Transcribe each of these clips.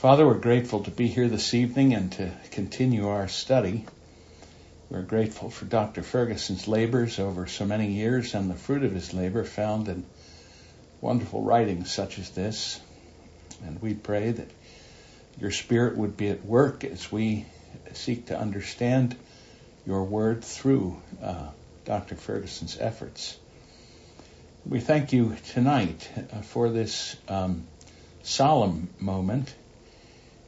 Father, we're grateful to be here this evening and to continue our study. We're grateful for Dr. Ferguson's labors over so many years and the fruit of his labor found in wonderful writings such as this. And we pray that your Spirit would be at work as we seek to understand your word through uh, Dr. Ferguson's efforts. We thank you tonight uh, for this um, solemn moment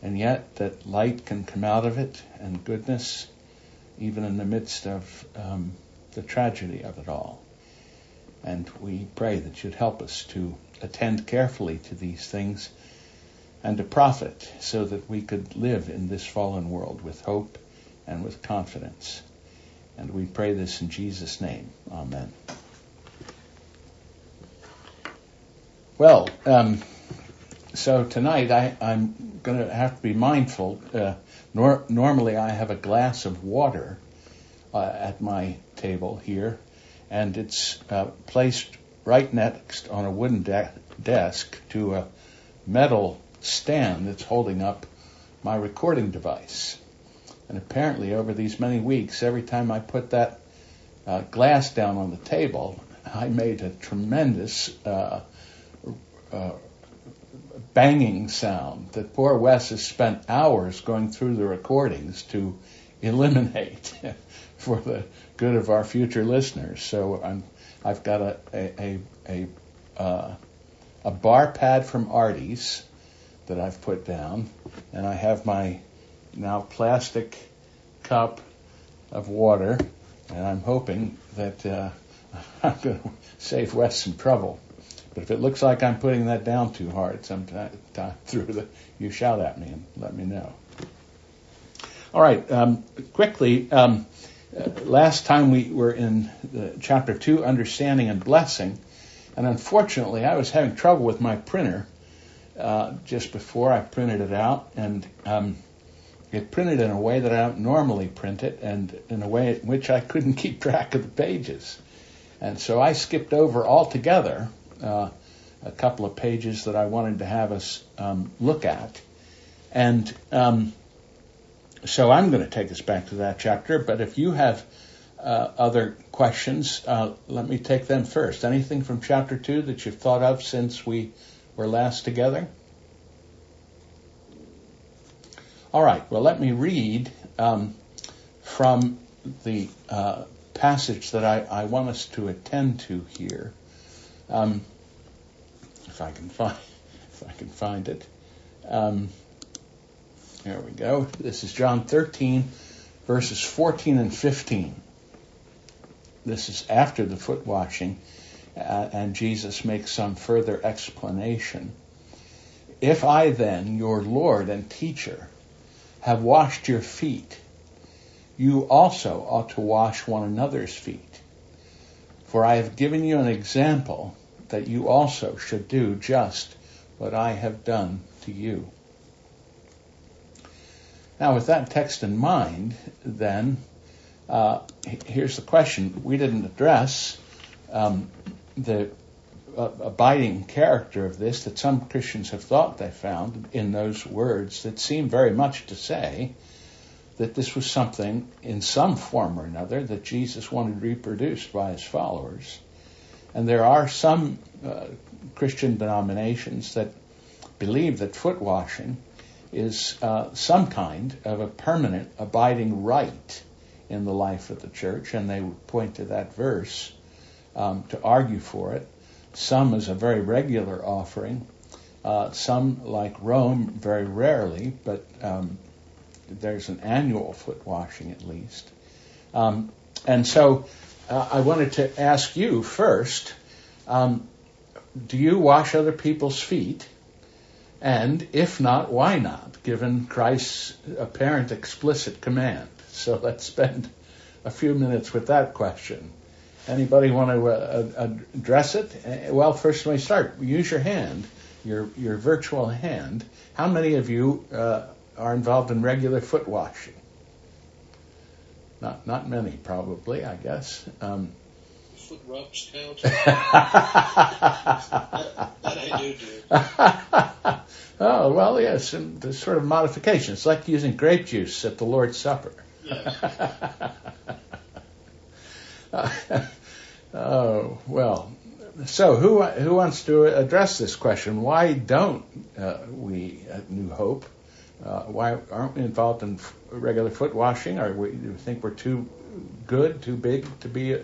and yet that light can come out of it and goodness, even in the midst of um, the tragedy of it all. And we pray that you'd help us to attend carefully to these things and to profit so that we could live in this fallen world with hope and with confidence. And we pray this in Jesus' name. Amen. Well, um, so tonight I, am going to have to be mindful. Uh, nor, normally I have a glass of water uh, at my table here, and it's uh, placed right next on a wooden de- desk to a metal stand that's holding up my recording device. And apparently, over these many weeks, every time I put that uh, glass down on the table, I made a tremendous uh, uh, banging sound that poor Wes has spent hours going through the recordings to eliminate for the good of our future listeners. So I'm, I've got a a a, a, uh, a bar pad from Artie's that I've put down, and I have my now plastic cup of water, and I'm hoping that uh, I'm going to save Wes some trouble. But if it looks like I'm putting that down too hard sometime through the, you shout at me and let me know. All right, um, quickly. Um, uh, last time we were in chapter two, understanding and blessing, and unfortunately, I was having trouble with my printer uh, just before I printed it out, and um, it printed in a way that I don't normally print it, and in a way in which I couldn't keep track of the pages. And so I skipped over altogether uh, a couple of pages that I wanted to have us um, look at. And um, so I'm going to take us back to that chapter, but if you have uh, other questions, uh, let me take them first. Anything from chapter 2 that you've thought of since we were last together? All right, well, let me read um, from the uh, passage that I, I, want us to attend to here. Um, if I can find if I can find it. Um, there we go. This is John 13, verses 14 and 15. This is after the foot washing, uh, and Jesus makes some further explanation. If I then, your Lord and teacher, have washed your feet, you also ought to wash one another's feet. For I have given you an example that you also should do just what I have done to you. Now, with that text in mind, then, uh, here's the question. We didn't address um, the uh, abiding character of this that some Christians have thought they found in those words that seem very much to say that this was something in some form or another that Jesus wanted reproduced by his followers. And there are some uh, Christian denominations that believe that foot washing is uh, some kind of a permanent, abiding rite in the life of the church, and they would point to that verse um, to argue for it. Some as a very regular offering, uh, some like Rome very rarely, but um, there's an annual foot washing at least. Um, and so uh, I wanted to ask you first um, do you wash other people's feet? And if not, why not, given Christ's apparent explicit command? So let's spend a few minutes with that question. Anybody want to uh, address it? Uh, well, first let me start. Use your hand, your your virtual hand. How many of you uh, are involved in regular foot washing? Not not many, probably. I guess. Um, foot rubs count? that, that I do do. oh well, yes, and there's sort of modifications. It's like using grape juice at the Lord's Supper. Yes. oh well. So who who wants to address this question? Why don't uh, we at New Hope? Uh, why aren't we involved in regular foot washing? Do we think we're too good, too big to be a,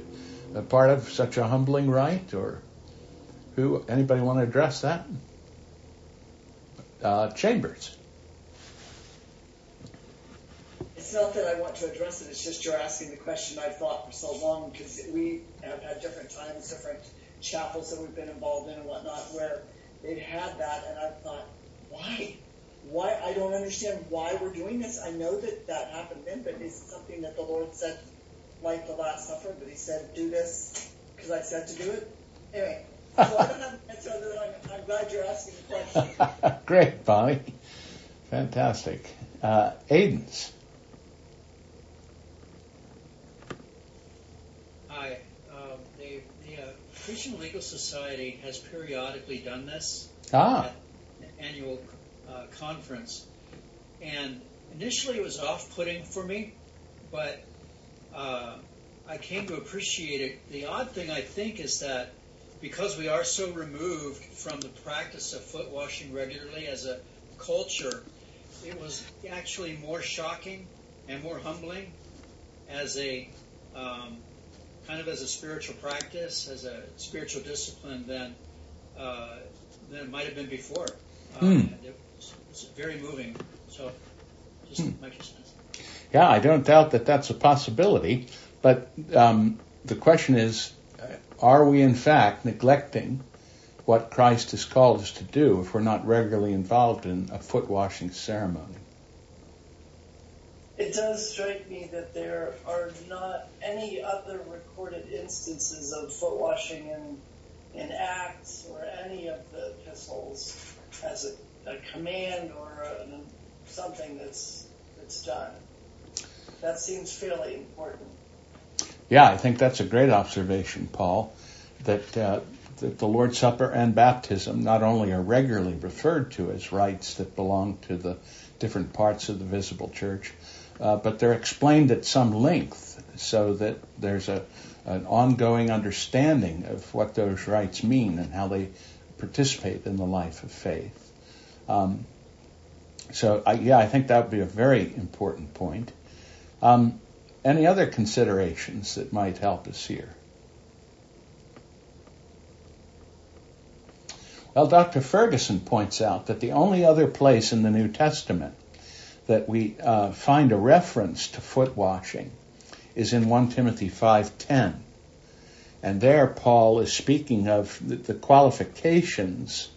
a part of such a humbling rite? Or who? Anybody want to address that? Uh, Chambers. It's not that I want to address it, it's just you're asking the question I've thought for so long because we have had different times, different chapels that we've been involved in and whatnot where they've had that and I've thought, why? Why? I don't understand why we're doing this. I know that that happened then, but is it something that the Lord said, like the Last Supper, but He said, do this because I said to do it? Anyway, so I don't have an answer other than I'm, I'm glad you're asking the question. Great, Bonnie. Fantastic. Uh, Aiden's. Hi. Um, the the uh, Christian Legal Society has periodically done this Ah, at an annual uh, conference, and initially it was off-putting for me, but uh, I came to appreciate it. The odd thing I think is that because we are so removed from the practice of foot washing regularly as a culture, it was actually more shocking and more humbling as a um, kind of as a spiritual practice, as a spiritual discipline than uh, than it might have been before. It was, it was very moving. So, just Hmm. my two cents. yeah, I don't doubt that that's a possibility. But um, the question is, uh, are we in fact neglecting what Christ has called us to do if we're not regularly involved in a foot washing ceremony? It does strike me that there are not any other recorded instances of foot washing in, in Acts or any of the epistles as a, a command or a, something that's that's done. That seems fairly important. Yeah, I think that's a great observation, Paul. That, uh, that the Lord's Supper and baptism not only are regularly referred to as rites that belong to the different parts of the visible church, uh, but they're explained at some length so that there's a, an ongoing understanding of what those rites mean and how they participate in the life of faith. Um, so, I, yeah, I think that would be a very important point. Um, any other considerations that might help us here? Well, Dr. Ferguson points out that the only other place in the New Testament that we uh, find a reference to foot washing is in 1 Timothy 5:10. And there Paul is speaking of the, the qualifications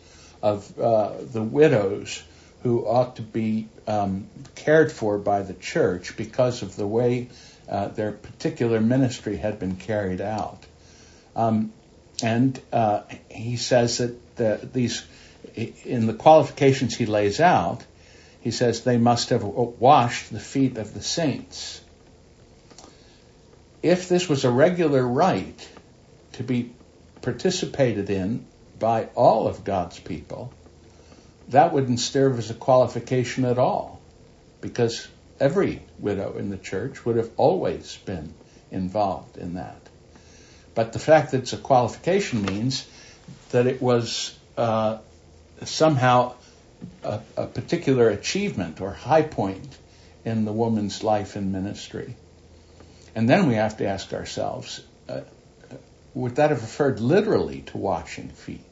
of uh, the widows who ought to be um, cared for by the church because of the way uh, their particular ministry had been carried out. Um, and uh, he says that the, these, in the qualifications he lays out, he says they must have washed the feet of the saints. If this was a regular rite to be participated in by all of God's people, that wouldn't serve as a qualification at all, because every widow in the church would have always been involved in that. But the fact that it's a qualification means that it was uh, somehow a, a, particular achievement or high point in the woman's life and ministry. And then we have to ask ourselves uh, would that have referred literally to washing feet?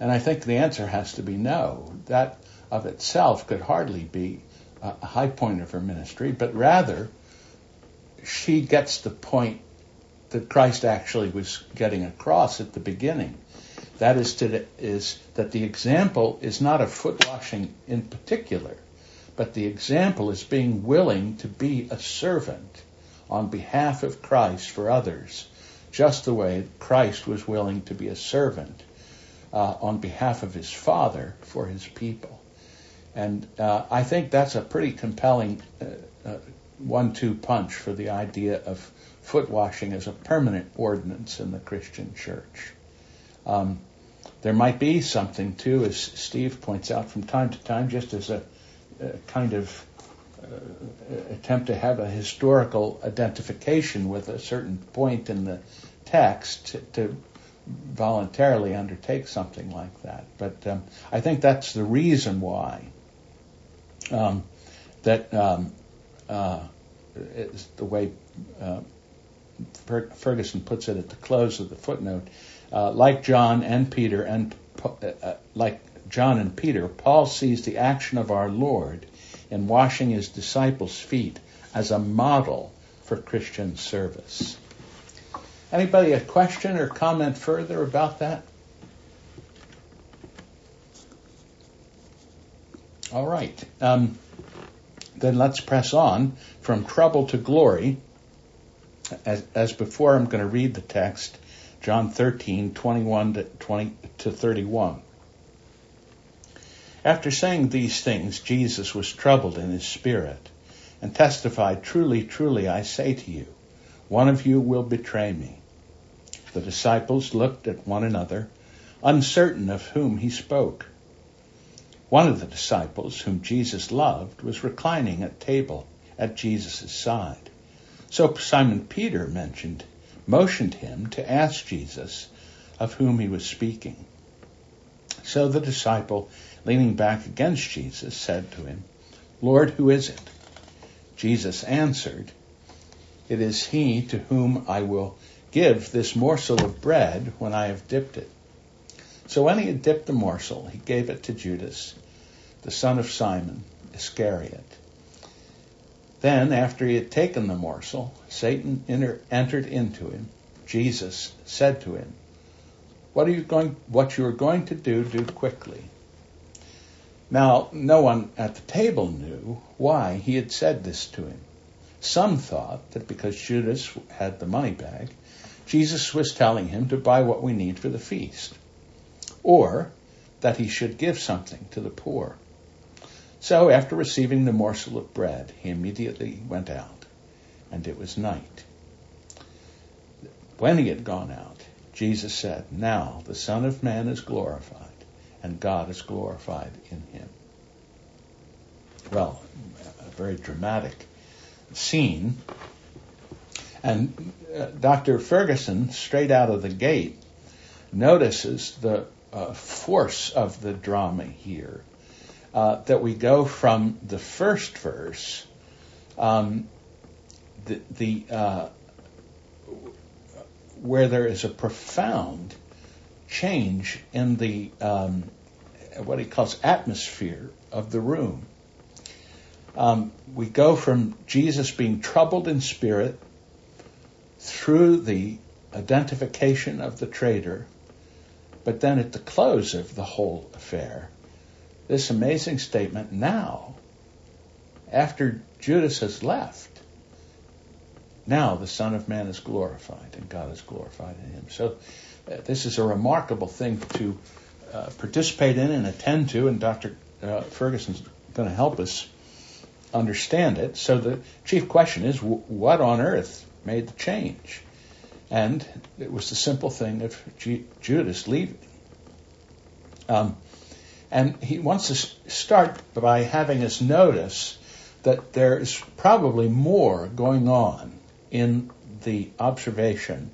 And I think the answer has to be no. That of itself could hardly be a high point of her ministry, but rather she gets the point that Christ actually was getting across at the beginning. That is, to, is that the example is not of foot washing in particular, but the example is being willing to be a servant on behalf of Christ for others, just the way Christ was willing to be a servant uh, on behalf of his Father for his people. And uh, I think that's a pretty compelling uh, one-two punch for the idea of foot washing as a permanent ordinance in the Christian church. Um, there might be something too, as Steve points out from time to time, just as a, a kind of uh, attempt to have a historical identification with a certain point in the text to voluntarily undertake something like that. But um, I think that's the reason why um, that um, uh, the way uh, Ferguson puts it at the close of the footnote. Uh, like John and Peter, and uh, uh, like John and Peter, Paul sees the action of our Lord in washing his disciples' feet as a model for Christian service. Anybody a question or comment further about that? All right. Um, then let's press on from trouble to glory. As, as before, I'm going to read the text, John 13, 21 to, 20 to 31. After saying these things, Jesus was troubled in his spirit and testified, Truly, truly, I say to you, one of you will betray me. The disciples looked at one another, uncertain of whom he spoke. One of the disciples, whom Jesus loved, was reclining at table at Jesus' side. So Simon Peter mentioned, motioned him to ask Jesus of whom he was speaking. So the disciple, leaning back against Jesus, said to him, Lord, who is it? Jesus answered, It is he to whom I will give this morsel of bread when I have dipped it. So when he had dipped the morsel, he gave it to Judas, the son of Simon Iscariot. Then, after he had taken the morsel, Satan enter, entered into him. Jesus said to him, "What are you going? What you are going to do, do quickly." Now, no one at the table knew why he had said this to him. Some thought that because Judas had the money bag, Jesus was telling him to buy what we need for the feast, or that he should give something to the poor. So, after receiving the morsel of bread, he immediately went out, and it was night. When he had gone out, Jesus said, Now the Son of Man is glorified, and God is glorified in him. Well, a very dramatic scene and uh, Dr. Ferguson, straight out of the gate, notices the uh, force of the drama here. Uh, that we go from the first verse, um, the, the uh, where there is a profound change in the um, what he calls atmosphere of the room. Um, we go from Jesus being troubled in spirit through the identification of the traitor, but then at the close of the whole affair, this amazing statement now, after Judas has left, now the Son of Man is glorified and God is glorified in him. So uh, this is a remarkable thing to uh, participate in and attend to, and Dr. Uh, Ferguson's going to help us understand it. So the chief question is, w- what on earth made the change. And it was the simple thing of G- Judas leaving. Um, and he wants to start by having us notice that there is probably more going on in the observation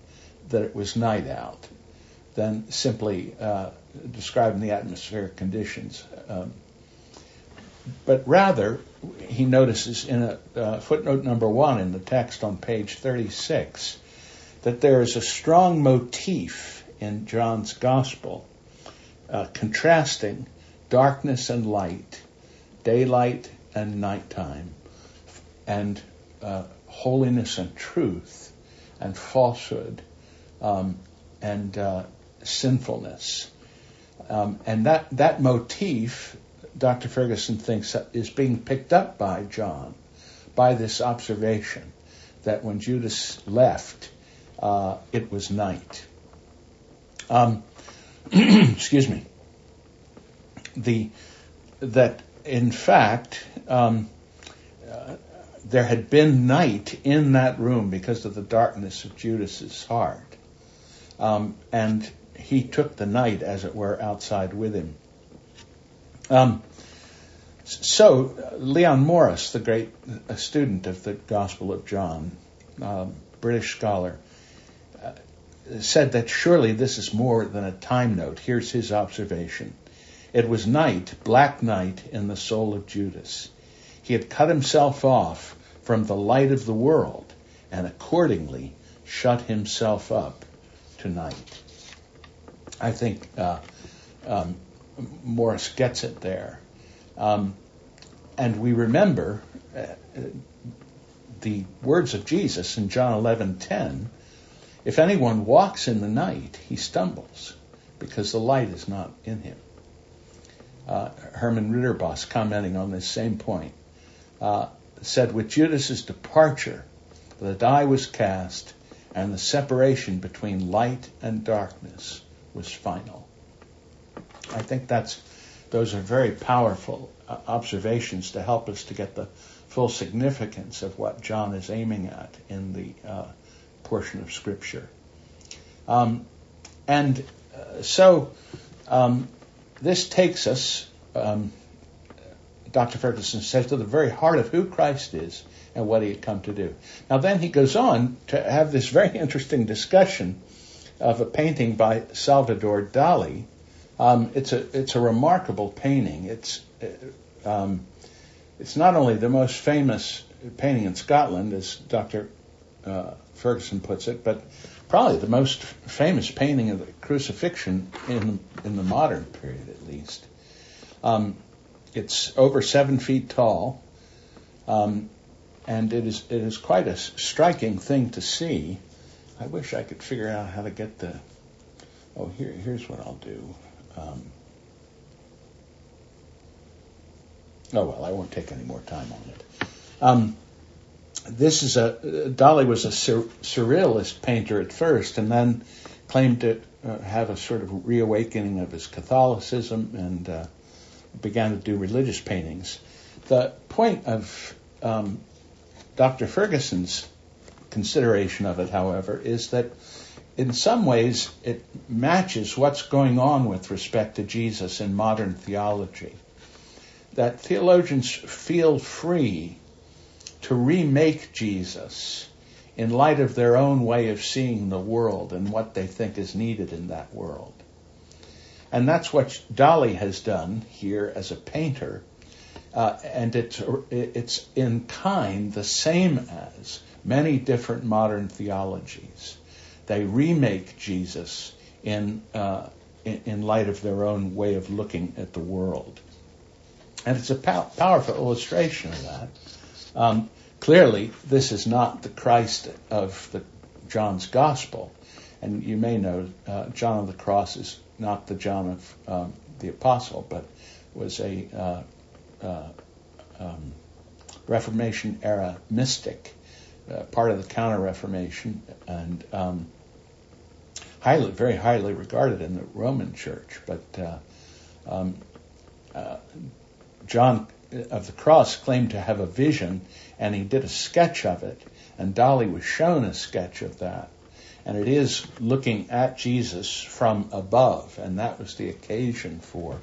that it was night out than simply uh, describing the atmospheric conditions. Um, but rather, he notices in a, uh, footnote number one in the text on page 36 that there is a strong motif in John's gospel uh, contrasting darkness and light, daylight and nighttime, and uh, holiness and truth, and falsehood, um, and uh, sinfulness. Um, and that, that motif Dr. Ferguson thinks is being picked up by John by this observation that when Judas left, uh, it was night. Um, excuse me. The that in fact um, uh, there had been night in that room because of the darkness of Judas's heart. Um, and he took the night, as it were, outside with him. Um, so, Leon Morris, the great uh, student of the Gospel of John, uh, British scholar, uh, said that surely this is more than a time note. Here's his observation. It was night, black night, in the soul of Judas. He had cut himself off from the light of the world and accordingly shut himself up to night. I think uh, um, Morris gets it there. Um, and we remember uh, the words of Jesus in John 11:10. If anyone walks in the night, he stumbles because the light is not in him. Uh, Herman Ridderbos, commenting on this same point, uh, said, With Judas's departure, the die was cast, and the separation between light and darkness was final. I think that's those are very powerful uh, observations to help us to get the full significance of what John is aiming at in the uh, portion of Scripture. Um, and uh, so um, this takes us, um, Dr. Ferguson says, to the very heart of who Christ is and what he had come to do. Now, then he goes on to have this very interesting discussion of a painting by Salvador Dali um, it's a it's a remarkable painting. It's uh, um, it's not only the most famous painting in Scotland, as Dr. Uh, Ferguson puts it, but probably the most famous painting of the crucifixion in in the modern period, at least. Um, it's over seven feet tall, um, and it is it is quite a striking thing to see. I wish I could figure out how to get the. Oh, here here's what I'll do. Um, oh well, I won't take any more time on it. Um, this is a Dali was a sur- surrealist painter at first, and then claimed to uh, have a sort of reawakening of his Catholicism and uh, began to do religious paintings. The point of um, Dr. Ferguson's consideration of it, however, is that in some ways, it matches what's going on with respect to Jesus in modern theology. That theologians feel free to remake Jesus in light of their own way of seeing the world and what they think is needed in that world. And that's what Dali has done here as a painter. Uh, and it's, it's in kind the same as many different modern theologies they remake Jesus in, uh, in, light of their own way of looking at the world. And it's a pow- powerful illustration of that. Um, clearly, this is not the Christ of the John's Gospel, and you may know uh, John of the Cross is not the John of um, the Apostle, but was a uh, uh, um, Reformation era mystic, uh, part of the Counter Reformation, and um, highly, very highly regarded in the Roman Church. But uh, um, uh, John of the Cross claimed to have a vision, and he did a sketch of it, and Dali was shown a sketch of that. And it is looking at Jesus from above, and that was the occasion for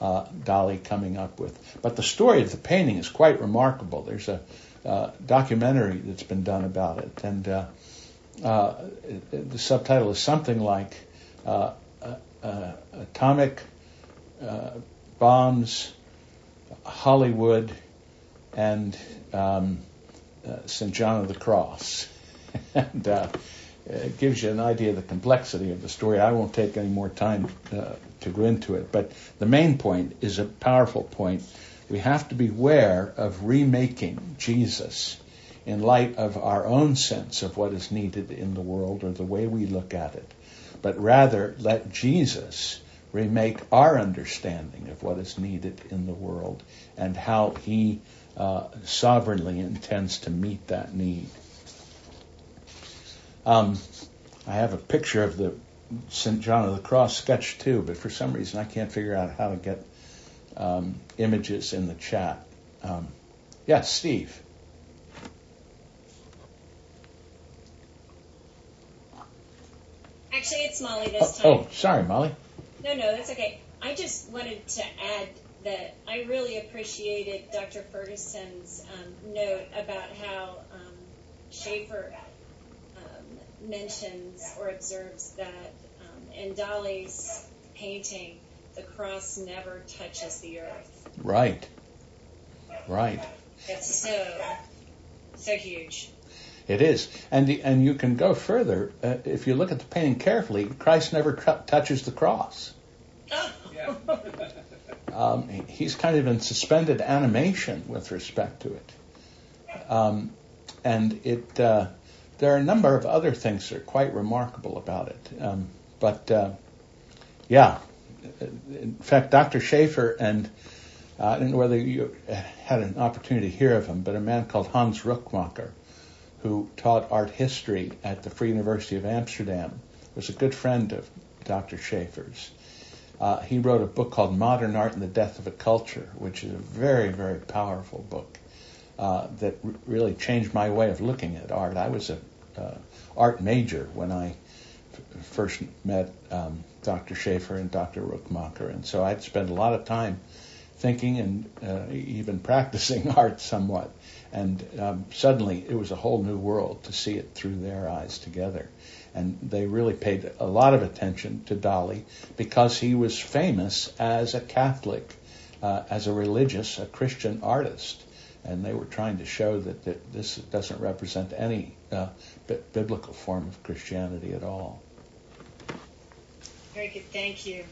uh, Dali coming up with. But the story of the painting is quite remarkable. There's a uh, documentary that's been done about it, and uh, uh, the subtitle is something like uh, uh, Atomic Bombs, Hollywood, and um, St. John of the Cross. and it gives you an idea of the complexity of the story. I won't take any more time to go into it, but the main point is a powerful point. We have to beware of remaking Jesus in light of our own sense of what is needed in the world or the way we look at it, but rather let Jesus remake our understanding of what is needed in the world and how he uh, sovereignly intends to meet that need. Um, I have a picture of the St. John of the Cross sketch too, but for some reason I can't figure out how to get um, images in the chat. Um, yeah, Steve. Actually, it's Molly this oh, time. Oh, sorry, Molly. No, no, that's okay. I just wanted to add that I really appreciated Dr. Ferguson's um, note about how um, Schaeffer um, mentions or observes that um, in Dali's painting the cross never touches the earth. Right. Right. It's so, so huge. It is, and the, and you can go further uh, if you look at the painting carefully. Christ never touches the cross. Um, he's kind of in suspended animation with respect to it, um, and it. Uh, there are a number of other things that are quite remarkable about it, um, but uh, yeah. In fact, Dr. Schaeffer and uh, I don't know whether you had an opportunity to hear of him, but a man called Hans Rookmaaker, who taught art history at the Free University of Amsterdam, was a good friend of Dr. Schaeffer's. Uh, he wrote a book called Modern Art and the Death of a Culture, which is a very, very powerful book uh, that r- really changed my way of looking at art. I was a uh, art major when I first met um, Dr. Schaeffer and Dr. Rookmaaker, and so I'd spent a lot of time thinking and uh, even practicing art somewhat. And um, suddenly it was a whole new world to see it through their eyes together. And they really paid a lot of attention to Dali because he was famous as a Catholic, uh, as a religious, a Christian artist. And they were trying to show that, that this doesn't represent any uh, bi- biblical form of Christianity at all. Very good. Thank you.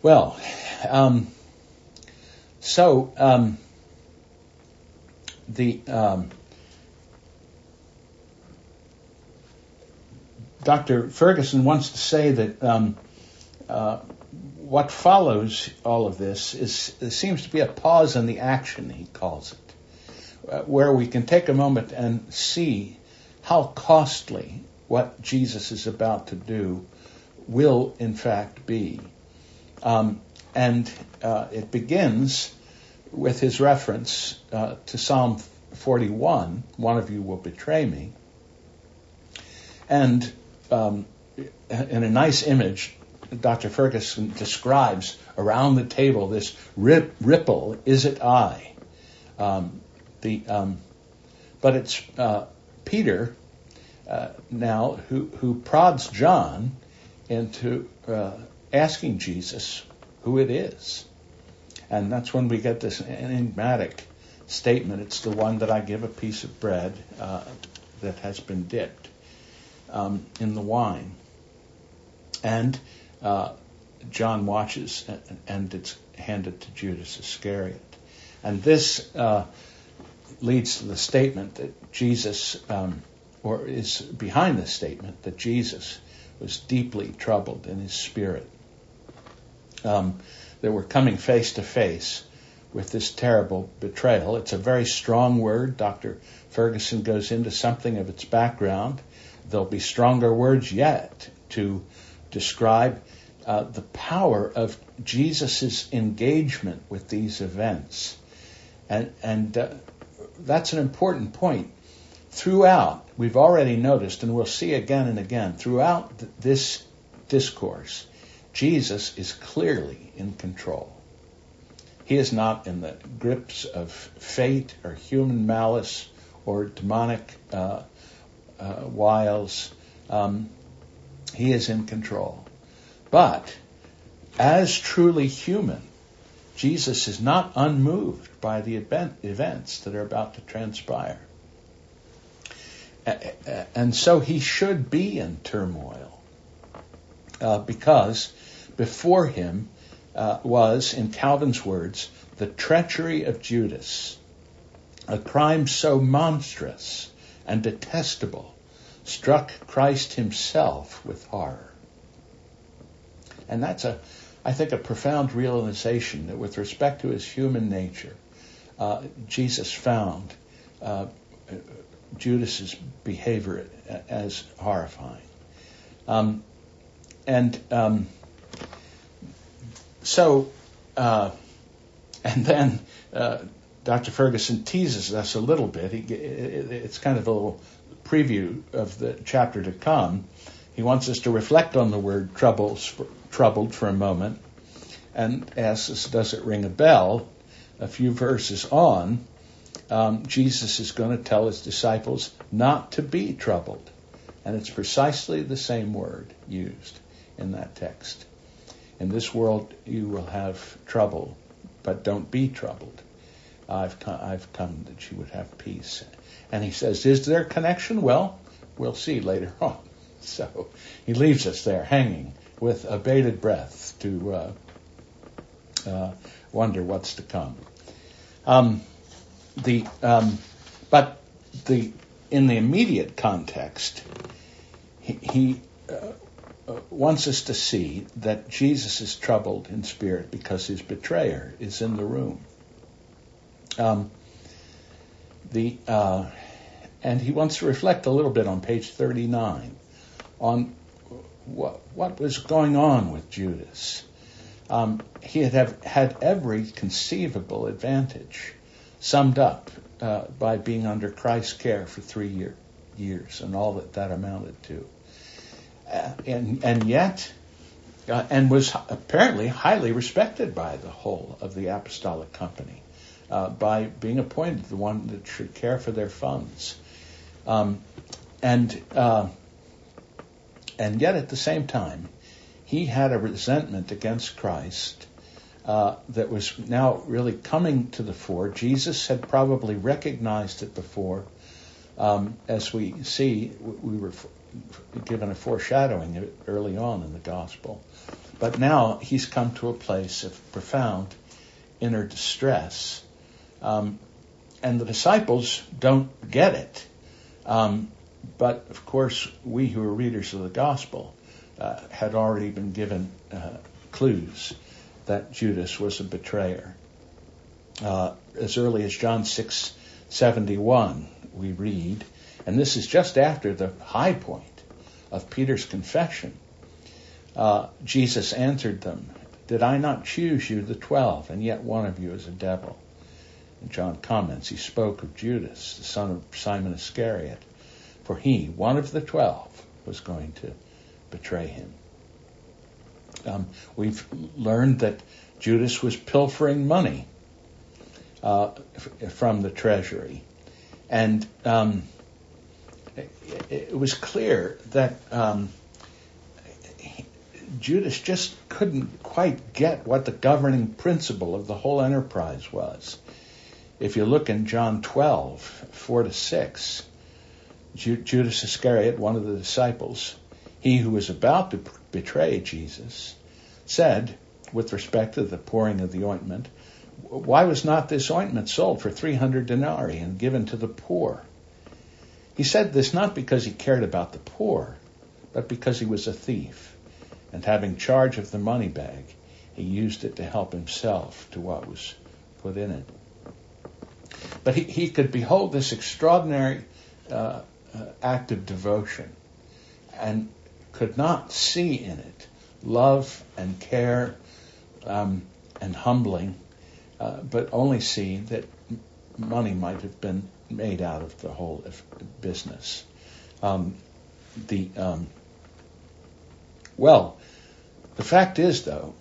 Well, um, so um, the um, Dr. Ferguson wants to say that um, uh, what follows all of this is seems to be a pause in the action. He calls it, uh, where we can take a moment and see how costly what Jesus is about to do will in fact be. Um, and uh, it begins with his reference uh, to Psalm 41 one of you will betray me. And um, in a nice image, Dr. Ferguson describes around the table this rip, ripple, is it I? Um, the, um, but it's uh, Peter uh, now who, who prods John into uh, asking Jesus who it is. And that's when we get this enigmatic statement. It's the one that I give a piece of bread uh, that has been dipped um, in the wine. And uh, John watches, and, it's handed to Judas Iscariot. And this uh, leads to the statement that Jesus, um, or is behind the statement that Jesus was deeply troubled in his spirit. Um, that we're coming face to face with this terrible betrayal. It's a very strong word. Dr. Ferguson goes into something of its background. There'll be stronger words yet to describe uh, the power of Jesus' engagement with these events. And, and uh, that's an important point. Throughout, we've already noticed, and we'll see again and again, throughout th- this discourse, Jesus is clearly in control. He is not in the grips of fate or human malice or demonic uh, uh, wiles. Um, he is in control. But as truly human, Jesus is not unmoved by the event, events that are about to transpire. And so he should be in turmoil uh, because before him uh, was, in Calvin's words, the treachery of Judas, a crime so monstrous and detestable, struck Christ himself with horror. And that's a, I think, a profound realization that with respect to his human nature, uh, Jesus found uh, Judas's behavior as horrifying. Um, and um, so, uh, and then uh, Dr. Ferguson teases us a little bit. He, it's kind of a little preview of the chapter to come, he wants us to reflect on the word troubles, troubled for a moment and asks us, does it ring a bell? A few verses on, um, Jesus is going to tell his disciples not to be troubled. And it's precisely the same word used in that text. In this world, you will have trouble, but don't be troubled. I've come, I've come that you would have peace. And he says, Is there connection? Well, we'll see later on. So he leaves us there hanging with a bated breath to uh, uh, wonder what's to come. Um, the um, but the in the immediate context, he, he uh, uh, wants us to see that Jesus is troubled in spirit because his betrayer is in the room. Um, the uh, and he wants to reflect a little bit on page 39 on what, what was going on with Judas. Um, he had have, had every conceivable advantage summed up uh, by being under Christ's care for three year, years and all that that amounted to. Uh, and, and yet, uh, and was apparently highly respected by the whole of the apostolic company uh, by being appointed the one that should care for their funds. Um, and uh, and yet at the same time, he had a resentment against Christ uh, that was now really coming to the fore. Jesus had probably recognized it before. Um, as we see, we were given a foreshadowing early on in the gospel. But now he's come to a place of profound inner distress. Um, and the disciples don't get it. Um, but of course, we who are readers of the gospel uh, had already been given uh, clues that Judas was a betrayer. Uh, as early as John 6 71, we read, and this is just after the high point of Peter's confession. Uh, Jesus answered them, Did I not choose you, the twelve, and yet one of you is a devil? And John comments, He spoke of Judas, the son of Simon Iscariot, for he, one of the twelve, was going to betray him. Um, we've learned that Judas was pilfering money uh, f- from the treasury. And um, it, it, was clear that um, Judas just couldn't quite get what the governing principle of the whole enterprise was. If you look in John 12, 4 to 6, Judas Iscariot, one of the disciples, he who was about to betray Jesus, said, with respect to the pouring of the ointment, Why was not this ointment sold for 300 denarii and given to the poor? He said this not because he cared about the poor, but because he was a thief, and having charge of the money bag, he used it to help himself to what was put in it. But he, he could behold this extraordinary uh, uh, act of devotion and could not see in it love and care um, and humbling, uh, but only see that money might have been made out of the whole business. Um, the um, well, the fact is, though,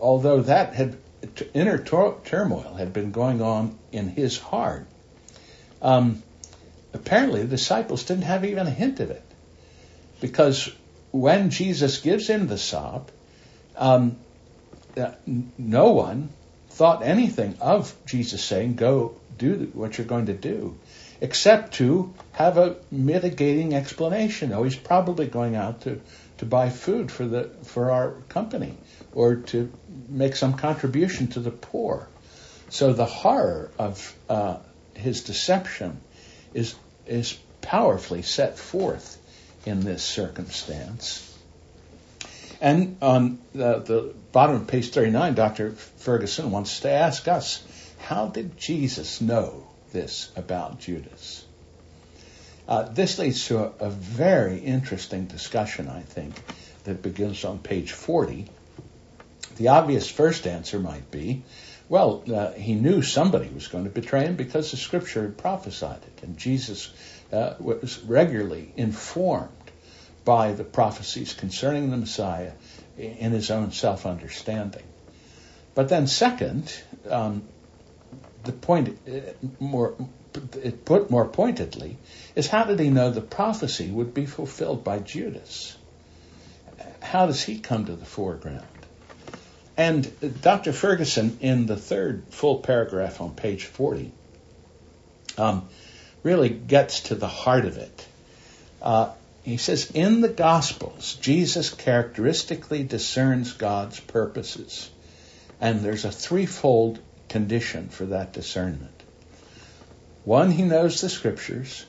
although that had inner turmoil had been going on in his heart, um, apparently the disciples didn't have even a hint of it, because when Jesus gives him the sop, um, uh, no one thought anything of Jesus saying, "Go do what you're going to do," except to have a mitigating explanation. Oh, he's probably going out to to buy food for the for our company or to make some contribution to the poor. So the horror of uh, his deception is is powerfully set forth in this circumstance. And on the, the bottom of page 39, Dr. Ferguson wants to ask us, how did Jesus know this about Judas? Uh, this leads to a, a, very interesting discussion, I think, that begins on page 40. The obvious first answer might be, well, uh, he knew somebody was going to betray him because the scripture had prophesied it, and Jesus uh, was regularly informed by the prophecies concerning the Messiah in his own self understanding. But then, second, um, the point uh, more it put more pointedly is how did he know the prophecy would be fulfilled by Judas? How does he come to the foreground? And Dr. Ferguson, in the third full paragraph on page 40, um, really gets to the heart of it. Uh, he says, In the Gospels, Jesus characteristically discerns God's purposes. And there's a threefold condition for that discernment. One, he knows the Scriptures.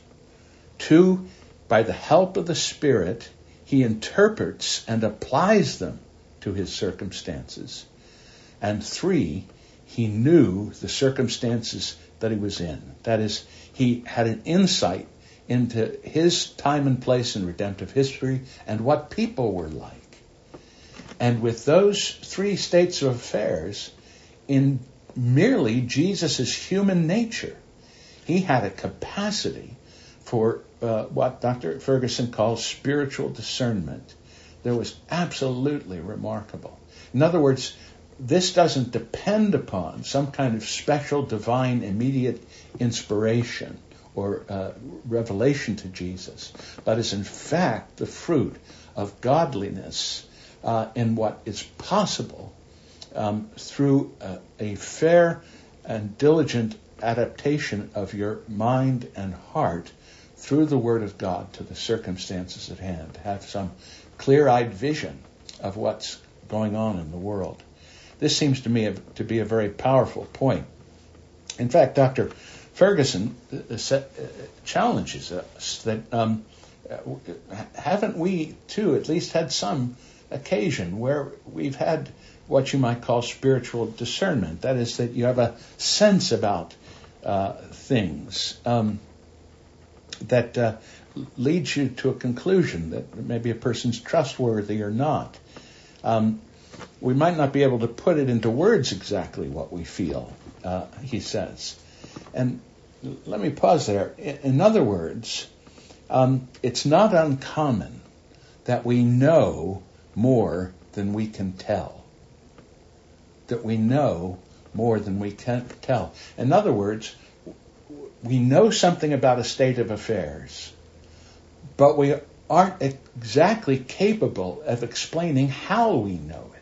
Two, by the help of the Spirit, he interprets and applies them to his circumstances. And three, he knew the circumstances that he was in. That is, he had an insight into his time and place in redemptive history and what people were like. And with those three states of affairs, in merely Jesus' human nature, he had a capacity for uh, what Dr. Ferguson calls spiritual discernment that was absolutely remarkable. In other words, this doesn't depend upon some kind of special divine immediate inspiration or uh, revelation to Jesus, but is in fact the fruit of godliness uh, in what is possible um, through uh, a fair and diligent adaptation of your mind and heart through the Word of God to the circumstances at hand. Have some clear eyed vision of what's going on in the world. This seems to me to be a very powerful point. In fact, Dr. Ferguson uh, uh, uh, challenges us that um, haven't we, too, at least had some occasion where we've had what you might call spiritual discernment. That is, that you have a sense about uh, things um, that uh, leads you to a conclusion that maybe a person's trustworthy or not. Um, we might not be able to put it into words exactly what we feel, uh, he says. And let me pause there. In other words, um, it's not uncommon that we know more than we can tell. That we know more than we can tell. In other words, we know something about a state of affairs, but we aren't exactly capable of explaining how we know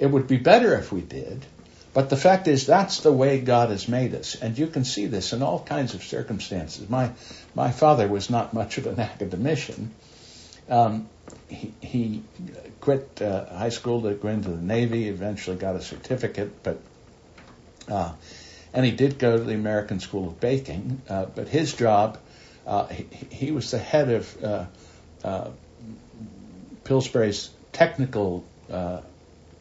it. Would be better if we did, but the fact is, that's the way God has made us, and you can see this in all kinds of circumstances. My my father was not much of an academician. Um, he, he, quit uh, high school to go into the Navy. Eventually, got a certificate, but uh, and he did go to the American School of Baking. Uh, but his job, uh, he, he, was the head of uh, uh, Pillsbury's technical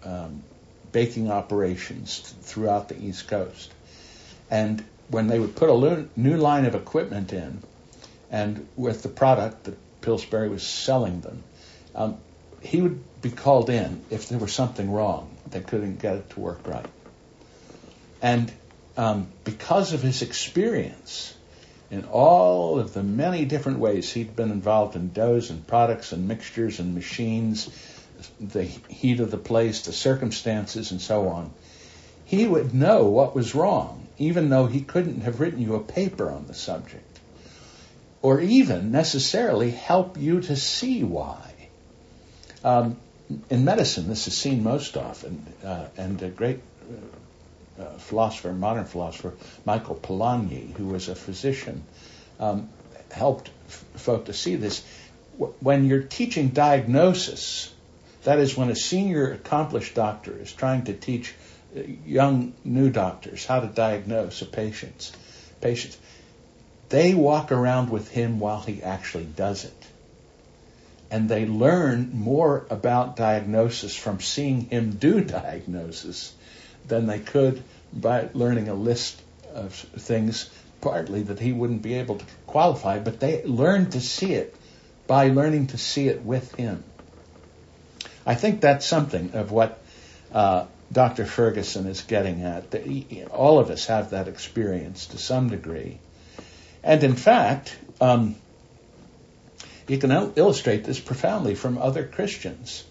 um, baking operations throughout the East Coast. And when they would put a new line of equipment in, and with the product that Pillsbury was selling them, um, he would be called in if there was something wrong. They couldn't get it to work right. And um, because of his experience in all of the many different ways he'd been involved in doughs and products and mixtures and machines, the heat of the place, the circumstances, and so on, he would know what was wrong, even though he couldn't have written you a paper on the subject, or even necessarily help you to see why. Um, in medicine, this is seen most often, uh, and a great uh, philosopher, modern philosopher, Michael Polanyi, who was a physician, um, helped f- folk to see this. When you're teaching diagnosis, that is, when a senior accomplished doctor is trying to teach uh, young new doctors how to diagnose a patient, patients, they walk around with him while he actually does it. And they learn more about diagnosis from seeing him do diagnosis than they could by learning a list of things, partly that he wouldn't be able to qualify, but they learn to see it by learning to see it with him. I think that's something of what uh, Dr. Ferguson is getting at. All of us have that experience to some degree. and in fact, um, you can il- illustrate this profoundly from other Christians.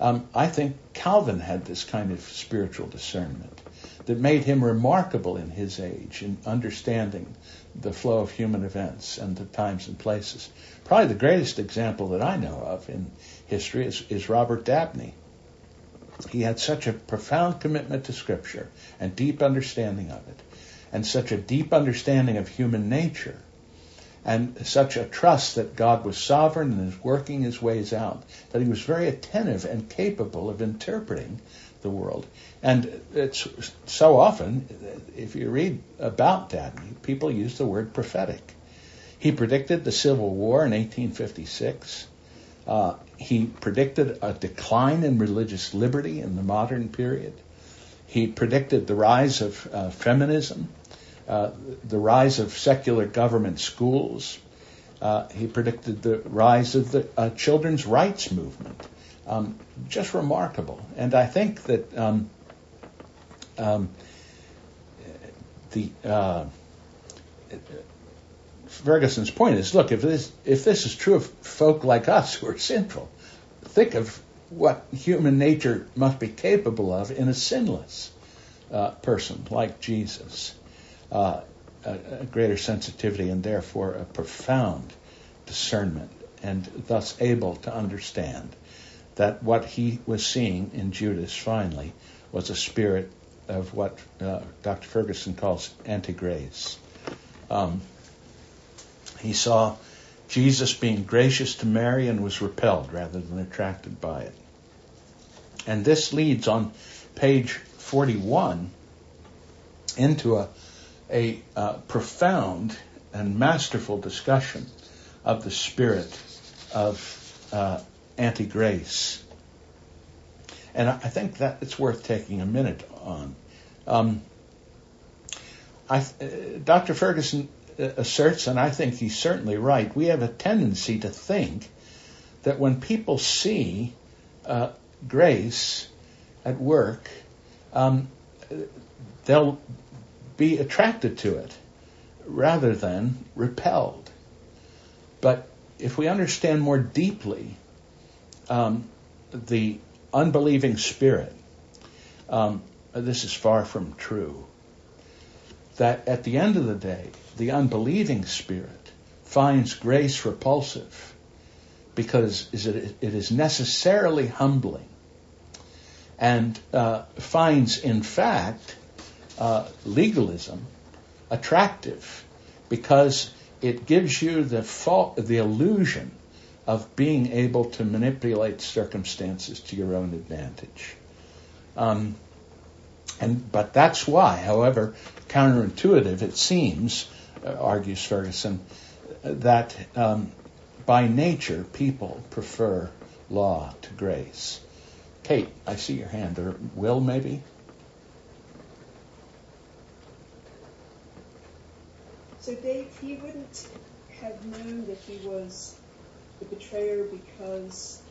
Um, I think Calvin had this kind of spiritual discernment that made him remarkable in his age in understanding the flow of human events and the times and places. Probably the greatest example that I know of in history is, is Robert Dabney. He had such a profound commitment to Scripture and deep understanding of it, and such a deep understanding of human nature, and such a trust that God was sovereign and is working his ways out, that he was very attentive and capable of interpreting the world. And it's so often, if you read about Dabney, people use the word prophetic. He predicted the Civil War in 1856. Uh, he predicted a decline in religious liberty in the modern period. He predicted the rise of uh, feminism, uh, the rise of secular government schools. Uh, he predicted the rise of the uh, children's rights movement. Um, just remarkable. And I think that um, um, the uh, Ferguson's point is: look, if this if this is true of folk like us who are sinful, think of what human nature must be capable of in a sinless uh, person like Jesus. Uh, a, a greater sensitivity and therefore a profound discernment, and thus able to understand that what he was seeing in Judas finally was a spirit of what uh, Dr. Ferguson calls anti-grace. Um, he saw Jesus being gracious to Mary and was repelled rather than attracted by it. And this leads on page 41 into a, a uh, profound and masterful discussion of the spirit of uh, anti grace. And I think that it's worth taking a minute on. Um, I, uh, Dr. Ferguson uh, asserts, and I think he's certainly right, we have a tendency to think that when people see uh, grace at work, um, they'll be attracted to it rather than repelled. But if we understand more deeply um, the unbelieving spirit, um, this is far from true. That at the end of the day, the unbelieving spirit finds grace repulsive because it is necessarily humbling and uh, finds, in fact, uh, legalism attractive because it gives you the, fa- the illusion of being able to manipulate circumstances to your own advantage. Um, and but that's why, however counterintuitive it seems, uh, argues Ferguson, that um, by nature people prefer law to grace. Kate, I see your hand. Or Will, maybe? So Dave, he wouldn't have known that he was the betrayer because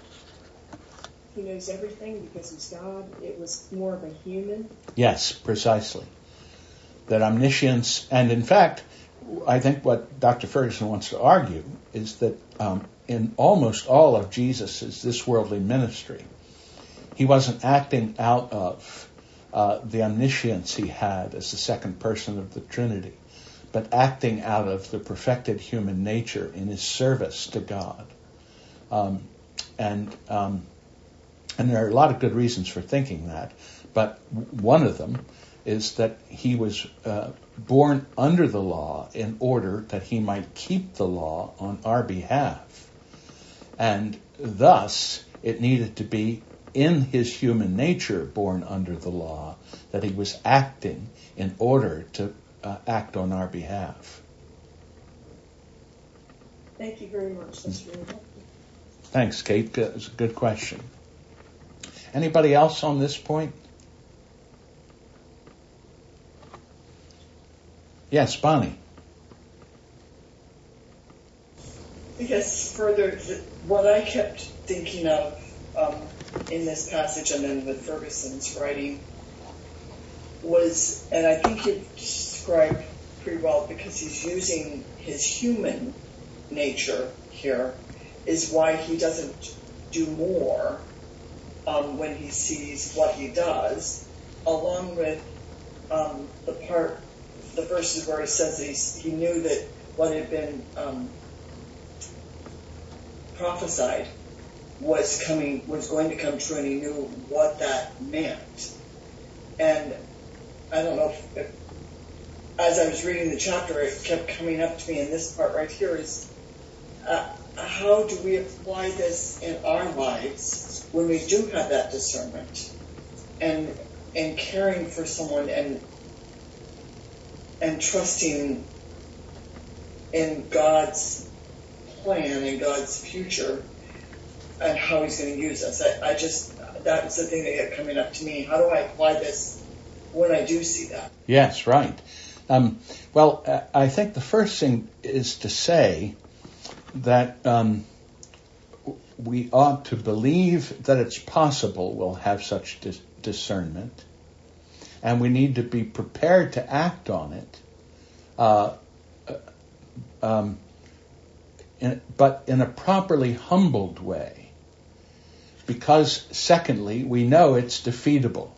he knows everything because he's God. It was more of a human. Yes, precisely. That omniscience, and in fact, I think what Dr. Ferguson wants to argue is that um, in almost all of Jesus' this worldly ministry, he wasn't acting out of uh, the omniscience he had as the second person of the Trinity, but acting out of the perfected human nature in his service to God. Um, and um, and there are a lot of good reasons for thinking that, but one of them is that he was uh, born under the law in order that he might keep the law on our behalf. And thus, it needed to be in his human nature born under the law that he was acting in order to uh, act on our behalf. Thank you very much. That's really helpful. Thanks, Kate. It's a good question. Anybody else on this point? Yes, Bonnie. Because further, what I kept thinking of um, in this passage and then with Ferguson's writing was, and I think you described pretty well because he's using his human nature here is why he doesn't do more um, when he sees what he does, along with um, the part, the verses where he says he knew that what had been um, prophesied was coming, was going to come true, and he knew what that meant. And I don't know if, as I was reading the chapter, it kept coming up to me, and this part right here is uh, how do we apply this in our lives when we do have that discernment and and caring for someone and and trusting in God's plan and God's future and how He's going to use us. I, I just that was the thing that kept coming up to me. How do I apply this when I do see that? Yes, right. Um, well, uh, I think the first thing is to say that um, we ought to believe that it's possible we'll have such dis- discernment, and we need to be prepared to act on it. Uh, uh um, in, but in a properly humbled way. Because, secondly, we know it's defeatable.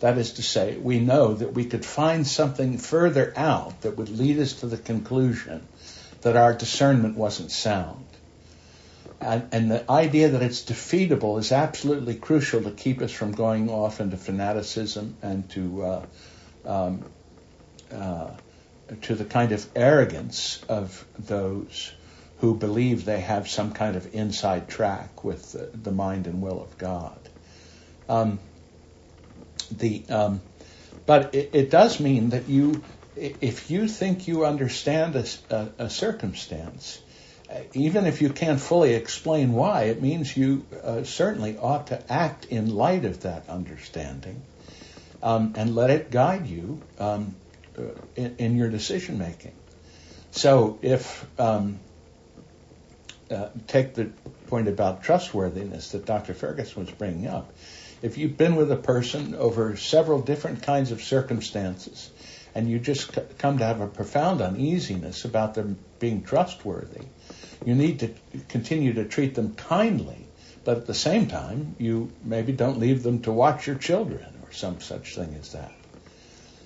That is to say, we know that we could find something further out that would lead us to the conclusion that our discernment wasn't sound. And, and, the idea that it's defeatable is absolutely crucial to keep us from going off into fanaticism and to uh, um, uh, to the kind of arrogance of those who believe they have some kind of inside track with the, the mind and will of God. Um, the um, but it, it, does mean that you, if you think you understand a, a, a, circumstance, even if you can't fully explain why, it means you uh, certainly ought to act in light of that understanding um, and let it guide you um, uh, in, in, your decision making. So if um, uh, take the point about trustworthiness that Dr. Ferguson was bringing up. If you've been with a person over several different kinds of circumstances and you just c- come to have a profound uneasiness about them being trustworthy, you need to continue to treat them kindly, but at the same time, you maybe don't leave them to watch your children or some such thing as that.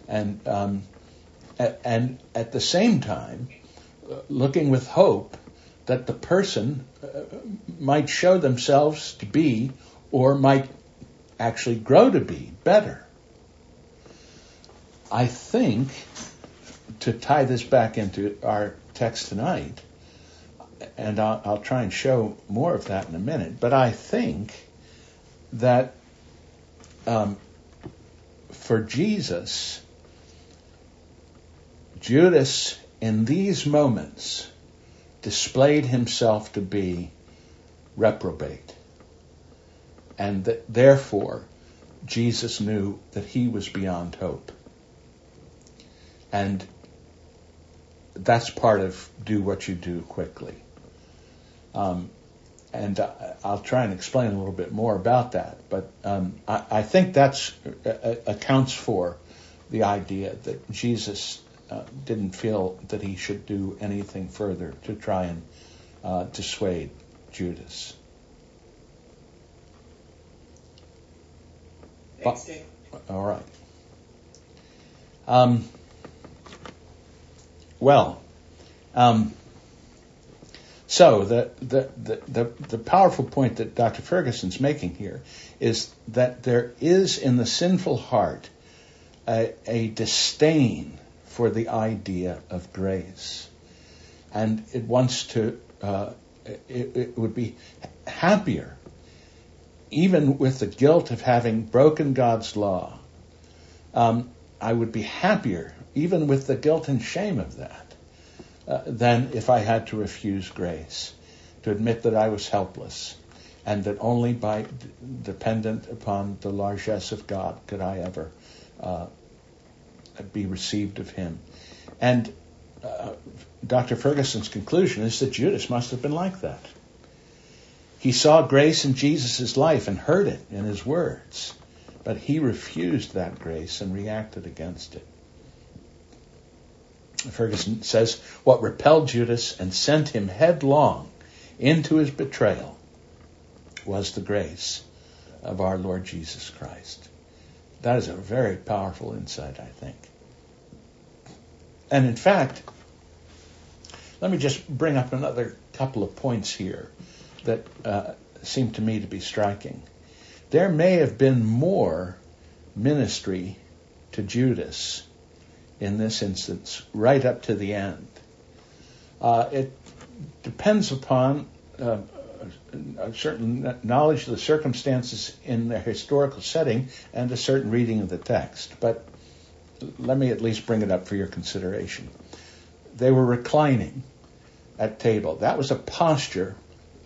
And um, and at the same time, uh, looking with hope that the person uh, might show themselves to be or might actually grow to be better. I think, to tie this back into our text tonight, and I'll, I'll try and show more of that in a minute, but I think that um, for Jesus, Judas in these moments displayed himself to be reprobate. And that therefore, Jesus knew that he was beyond hope. And that's part of do what you do quickly. Um, and I'll try and explain a little bit more about that. But um, I, I, think that uh, uh, accounts for the idea that Jesus uh, didn't feel that he should do anything further to try and uh, dissuade Judas. Thanks. All right. Um, well, um, so the, the, the, the, powerful point that Dr. Ferguson's making here is that there is in the sinful heart a, a disdain for the idea of grace. And it wants to, uh, it, it would be happier, even with the guilt of having broken God's law. Um, I would be happier, even with the guilt and shame of that, uh, than if I had to refuse grace, to admit that I was helpless, and that only by dependent upon the largesse of God could I ever uh, be received of him. And uh, Dr. Ferguson's conclusion is that Judas must have been like that. He saw grace in Jesus' life and heard it in his words, but he refused that grace and reacted against it. Ferguson says, what repelled Judas and sent him headlong into his betrayal was the grace of our Lord Jesus Christ. That is a very powerful insight, I think. And in fact, let me just bring up another couple of points here that uh, seem to me to be striking. There may have been more ministry to Judas in this instance, right up to the end. Uh, it depends upon uh, a certain knowledge of the circumstances in the historical setting and a certain reading of the text. But let me at least bring it up for your consideration. They were reclining at table. That was a posture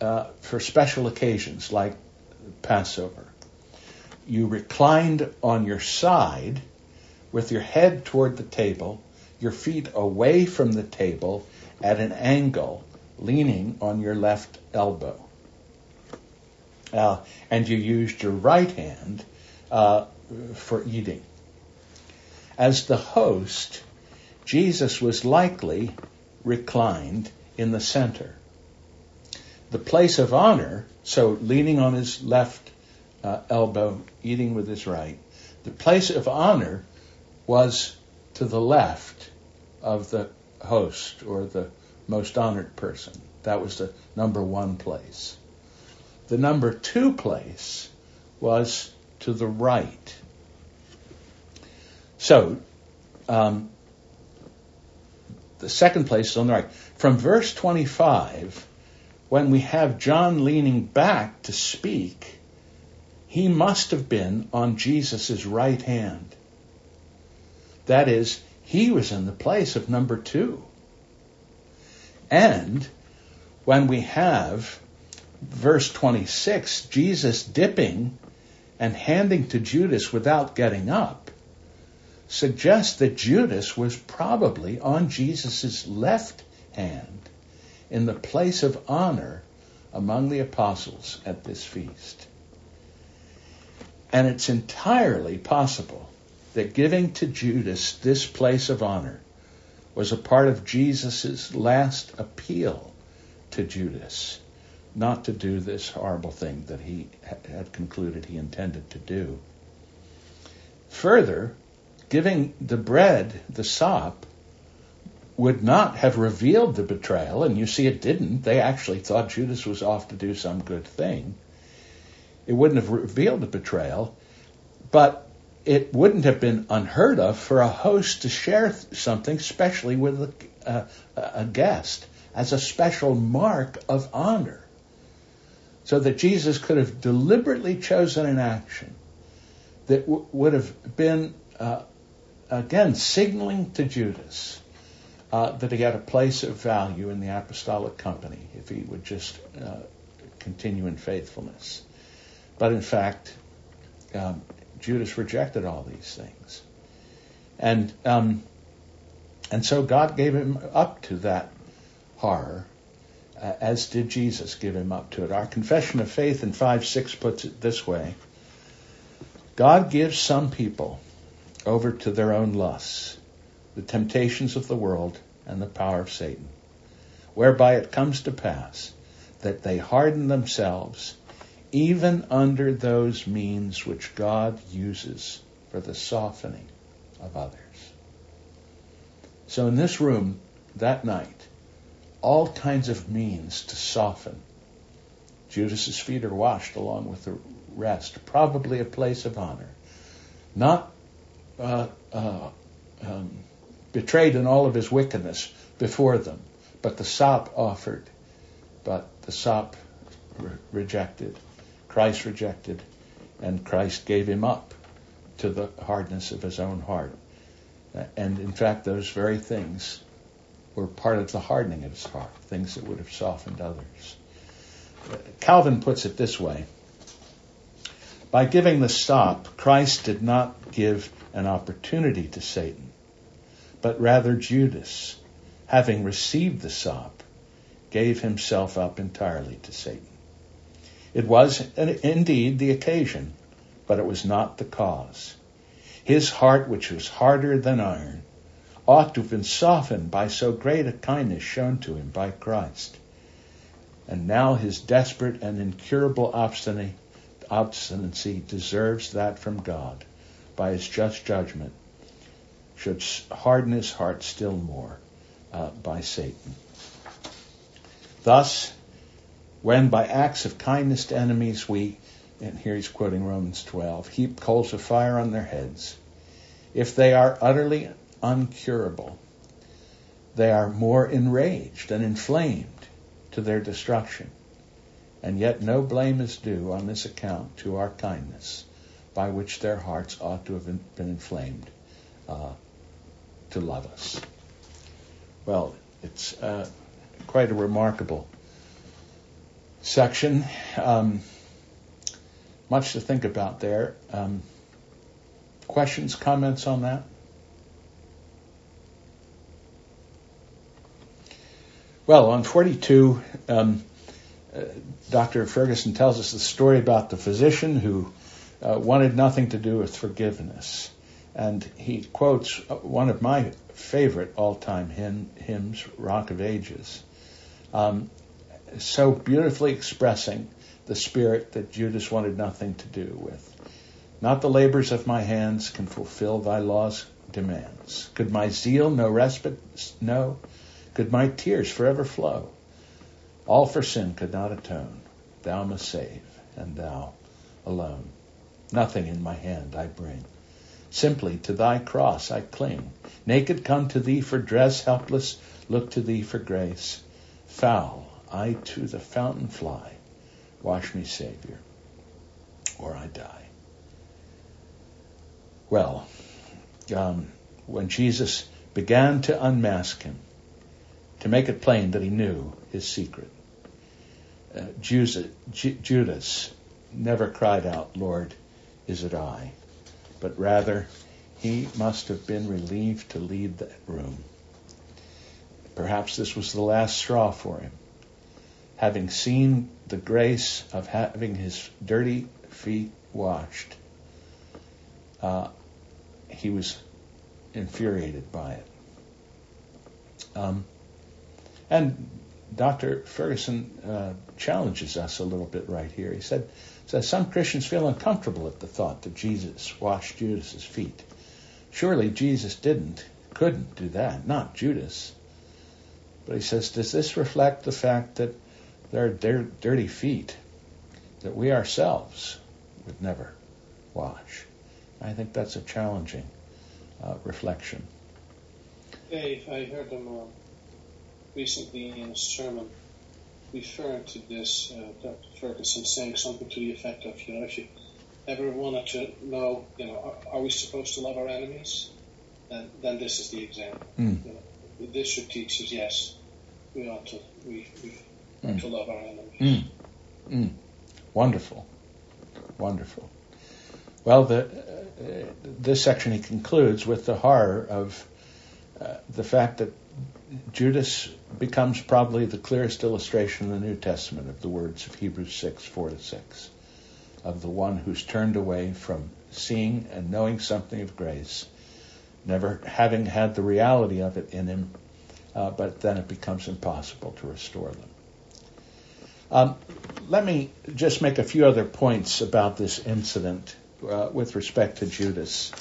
uh, for special occasions like Passover. You reclined on your side with your head toward the table, your feet away from the table at an angle, leaning on your left elbow. Uh, and you used your right hand uh, for eating. As the host, Jesus was likely reclined in the center. The place of honor, so leaning on his left uh, elbow, eating with his right, the place of honor was to the left of the host or the most honored person. That was the number one place. The number two place was to the right. So, um, the second place is on the right. From verse 25, when we have John leaning back to speak, he must have been on Jesus' right hand. That is, he was in the place of number two. And when we have verse 26, Jesus dipping and handing to Judas without getting up, suggests that Judas was probably on Jesus' left hand in the place of honor among the apostles at this feast. And it's entirely possible that giving to Judas this place of honor was a part of Jesus' last appeal to Judas not to do this horrible thing that he had concluded he intended to do. Further, giving the bread, the sop, would not have revealed the betrayal, and you see it didn't. They actually thought Judas was off to do some good thing. It wouldn't have revealed the betrayal, but it wouldn't have been unheard of for a host to share something, especially with a, a, a guest, as a special mark of honor. So that Jesus could have deliberately chosen an action that w- would have been, uh, again, signaling to Judas uh, that he had a place of value in the apostolic company if he would just uh, continue in faithfulness. But in fact, um, Judas rejected all these things. And, um, and so God gave him up to that horror, uh, as did Jesus give him up to it. Our confession of faith in 5 6 puts it this way God gives some people over to their own lusts, the temptations of the world, and the power of Satan, whereby it comes to pass that they harden themselves even under those means which God uses for the softening of others. So in this room that night, all kinds of means to soften. Judas's feet are washed along with the rest, probably a place of honor. Not uh, uh, um, betrayed in all of his wickedness before them, but the sop offered, but the sop re- rejected. Christ rejected, and Christ gave him up to the hardness of his own heart. And in fact, those very things were part of the hardening of his heart, things that would have softened others. Calvin puts it this way By giving the sop, Christ did not give an opportunity to Satan, but rather Judas, having received the sop, gave himself up entirely to Satan. It was indeed the occasion, but it was not the cause. His heart, which was harder than iron, ought to have been softened by so great a kindness shown to him by Christ. And now his desperate and incurable obstinacy deserves that from God by his just judgment, should harden his heart still more uh, by Satan. Thus, when by acts of kindness to enemies we, and here he's quoting Romans 12, heap coals of fire on their heads, if they are utterly uncurable, they are more enraged and inflamed to their destruction. And yet no blame is due on this account to our kindness, by which their hearts ought to have been inflamed uh, to love us. Well, it's uh, quite a remarkable section. Um, much to think about there. Um, questions, comments on that? Well, on 42, um, uh, Dr. Ferguson tells us the story about the physician who uh, wanted nothing to do with forgiveness. And he quotes uh, one of my favorite all time hymn, hymns, Rock of Ages, um, so beautifully expressing the spirit that Judas wanted nothing to do with. Not the labors of my hands can fulfill thy law's demands. Could my zeal no respite know? Could my tears forever flow? All for sin could not atone. Thou must save, and thou alone. Nothing in my hand I bring. Simply to thy cross I cling. Naked come to thee for dress, helpless look to thee for grace. Foul, I to the fountain fly. Wash me, Savior, or I die. Well, um, when Jesus began to unmask him, to make it plain that he knew his secret, uh, Judas never cried out, Lord, is it I? But rather, he must have been relieved to leave that room. Perhaps this was the last straw for him. Having seen the grace of having his dirty feet washed, uh, he was infuriated by it. Um, and Dr. Ferguson uh, challenges us a little bit right here. He said, says some Christians feel uncomfortable at the thought that Jesus washed Judas's feet. Surely Jesus didn't, couldn't do that, not Judas. But he says, does this reflect the fact that there are dirty feet that we ourselves would never wash? I think that's a challenging uh, reflection. Dave, I heard him uh, recently in a sermon referring to this, uh, Dr. Ferguson saying something to the effect of, you know, if you ever wanted to know, you know, are, are we supposed to love our enemies? Then, then this is the example. Mm. You know, this should teach us, yes, we ought to, we, we mm. to love our enemies. Mm. Wonderful. Wonderful. Well, the, uh, this section he concludes with the horror of uh, the fact that Judas becomes probably the clearest illustration in the New Testament of the words of Hebrews 6, 4 to 6, of the one who's turned away from seeing and knowing something of grace, never having had the reality of it in him, uh, but then it becomes impossible to restore them. Um, let me just make a few other points about this incident uh, with respect to Judas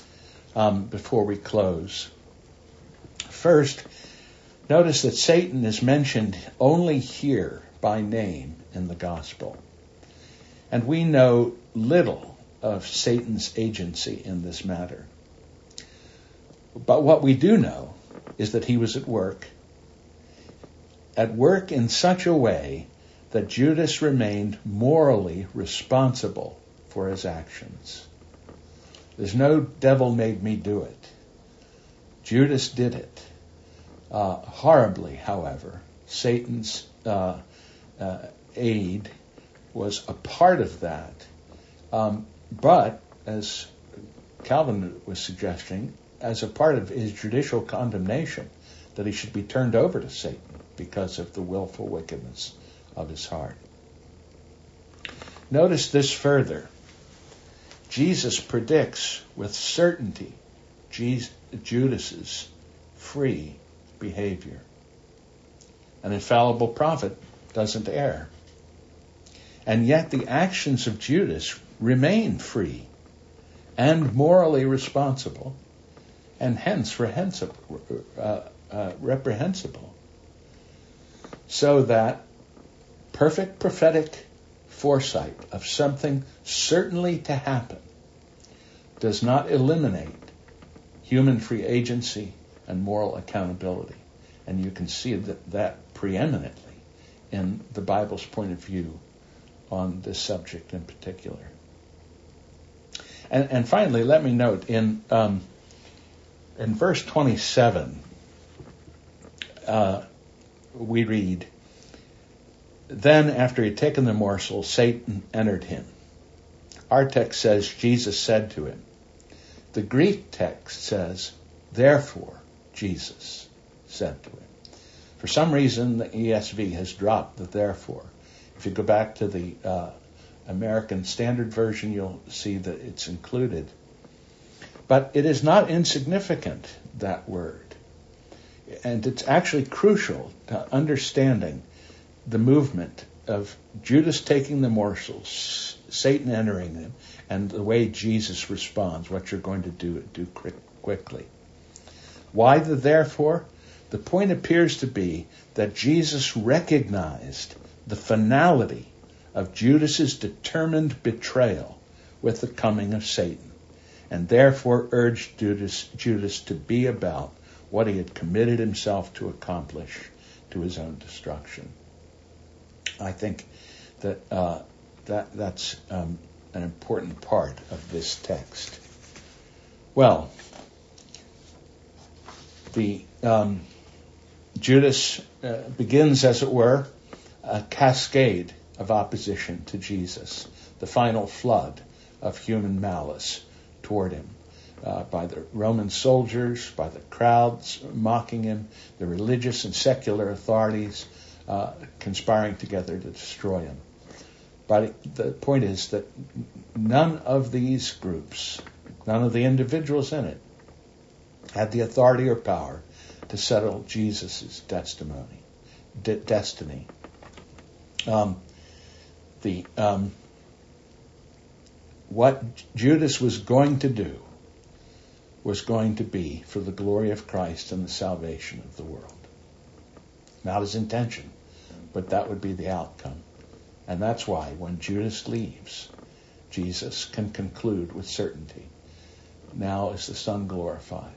um, before we close. First, Notice that Satan is mentioned only here by name in the gospel. And we know little of Satan's agency in this matter. But what we do know is that he was at work, at work in such a way that Judas remained morally responsible for his actions. There's no devil made me do it. Judas did it. Uh, horribly, however, Satan's uh, uh, aid was a part of that. Um, but, as Calvin was suggesting, as a part of his judicial condemnation, that he should be turned over to Satan because of the willful wickedness of his heart. Notice this further. Jesus predicts with certainty Judas's free behavior. An infallible prophet doesn't err. And yet the actions of Judas remain free and morally responsible and hence uh, uh, reprehensible. So that perfect prophetic foresight of something certainly to happen does not eliminate human free agency and moral accountability. And you can see that, that preeminently in the Bible's point of view on this subject in particular. And, and finally, let me note in um, in verse 27, uh, we read, Then after he had taken the morsel, Satan entered him. Our text says, Jesus said to him. The Greek text says, Therefore, Jesus said to him. For some reason, the ESV has dropped the therefore. If you go back to the uh, American Standard Version, you'll see that it's included. But it is not insignificant, that word. And it's actually crucial to understanding the movement of Judas taking the morsels, Satan entering them, and the way Jesus responds, what you're going to do, do quickly. Why the therefore? The point appears to be that Jesus recognized the finality of Judas's determined betrayal with the coming of Satan, and therefore urged Judas, Judas to be about what he had committed himself to accomplish to his own destruction. I think that uh, that that's um, an important part of this text. Well, the um, Judas uh, begins, as it were, a cascade of opposition to Jesus, the final flood of human malice toward him. Uh, by the Roman soldiers, by the crowds mocking him, the religious and secular authorities uh, conspiring together to destroy him. But the point is that none of these groups, none of the individuals in it, had the authority or power to settle Jesus' testimony, de- destiny. Um, the um, what Judas was going to do was going to be for the glory of Christ and the salvation of the world. Not his intention, but that would be the outcome. And that's why when Judas leaves, Jesus can conclude with certainty now is the Son glorified,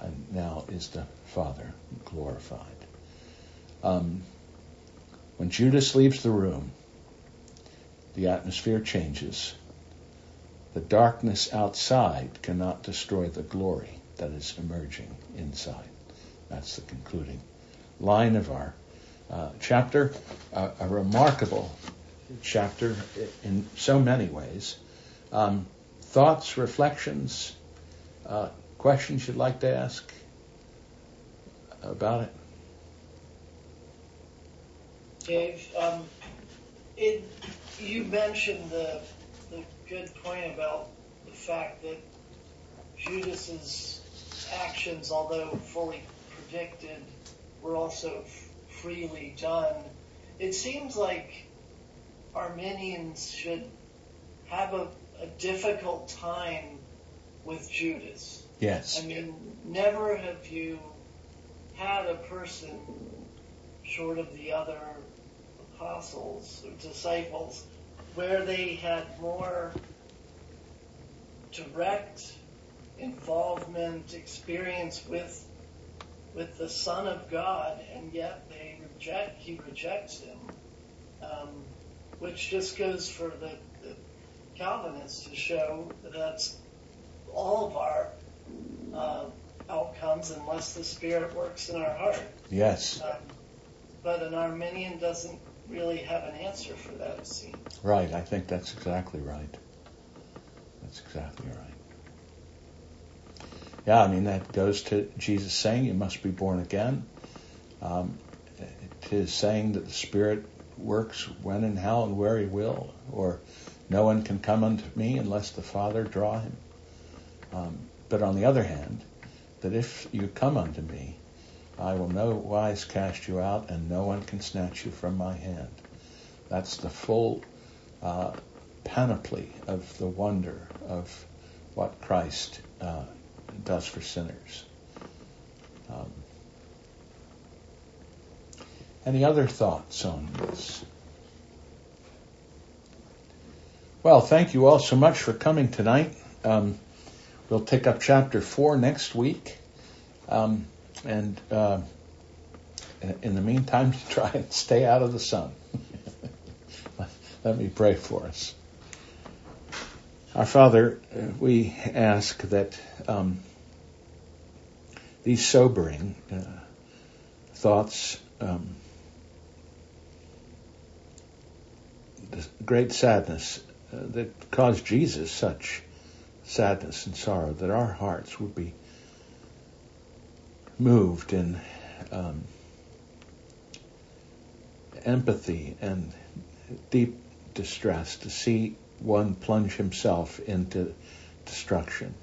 and now is the Father glorified. Um, when Judas leaves the room, the atmosphere changes. The darkness outside cannot destroy the glory that is emerging inside. That's the concluding line of our uh, chapter, uh, a remarkable chapter in so many ways. Um, thoughts, reflections, uh, questions you'd like to ask about it? Dave, um, it, you mentioned the, the good point about the fact that Judas's actions, although fully predicted, were also freely done. It seems like Arminians should have a, a difficult time with Judas. Yes. I mean, never have you had a person, short of the other apostles or disciples, where they had more direct involvement, experience with with the Son of God, and yet they reject, he rejects him, um, which just goes for the, the, Calvinists to show that that's all of our uh, outcomes unless the Spirit works in our heart. Yes. Um, but an Arminian doesn't really have an answer for that, it seems. Right, I think that's exactly right. That's exactly right. Yeah, I mean, that goes to Jesus saying you must be born again. Um, it is saying that the Spirit works when and how and where He will, or no one can come unto me unless the Father draw him. Um, but on the other hand, that if you come unto me, I will no wise cast you out, and no one can snatch you from my hand. That's the full uh, panoply of the wonder of what Christ uh, does for sinners. Um, any other thoughts on this? Well, thank you all so much for coming tonight. Um, we'll take up chapter four next week. Um, and uh, in the meantime, try and stay out of the sun. Let me pray for us. Our Father, we ask that um, these sobering uh, thoughts, um, the great sadness uh, that caused Jesus such sadness and sorrow, that our hearts would be moved in um, empathy and deep distress to see one plunge himself into destruction.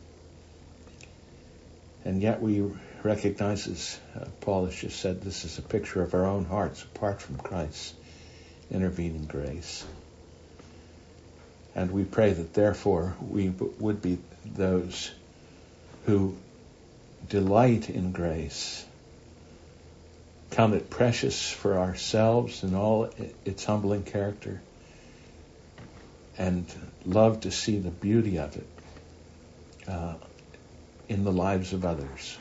And yet we recognize, as uh, Paul has just said, this is a picture of our own hearts apart from Christ's intervening grace. And we pray that therefore we would be those who delight in grace, count it precious for ourselves and all its humbling character, and love to see the beauty of it uh, in the lives of others,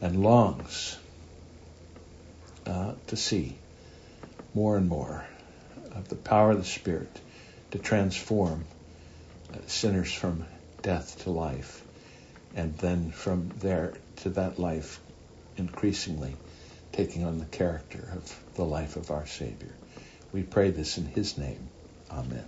and longs uh, to see more and more of the power of the Spirit to transform sinners from death to life, and then from there to that life increasingly taking on the character of the life of our Savior. We pray this in His name. Amen.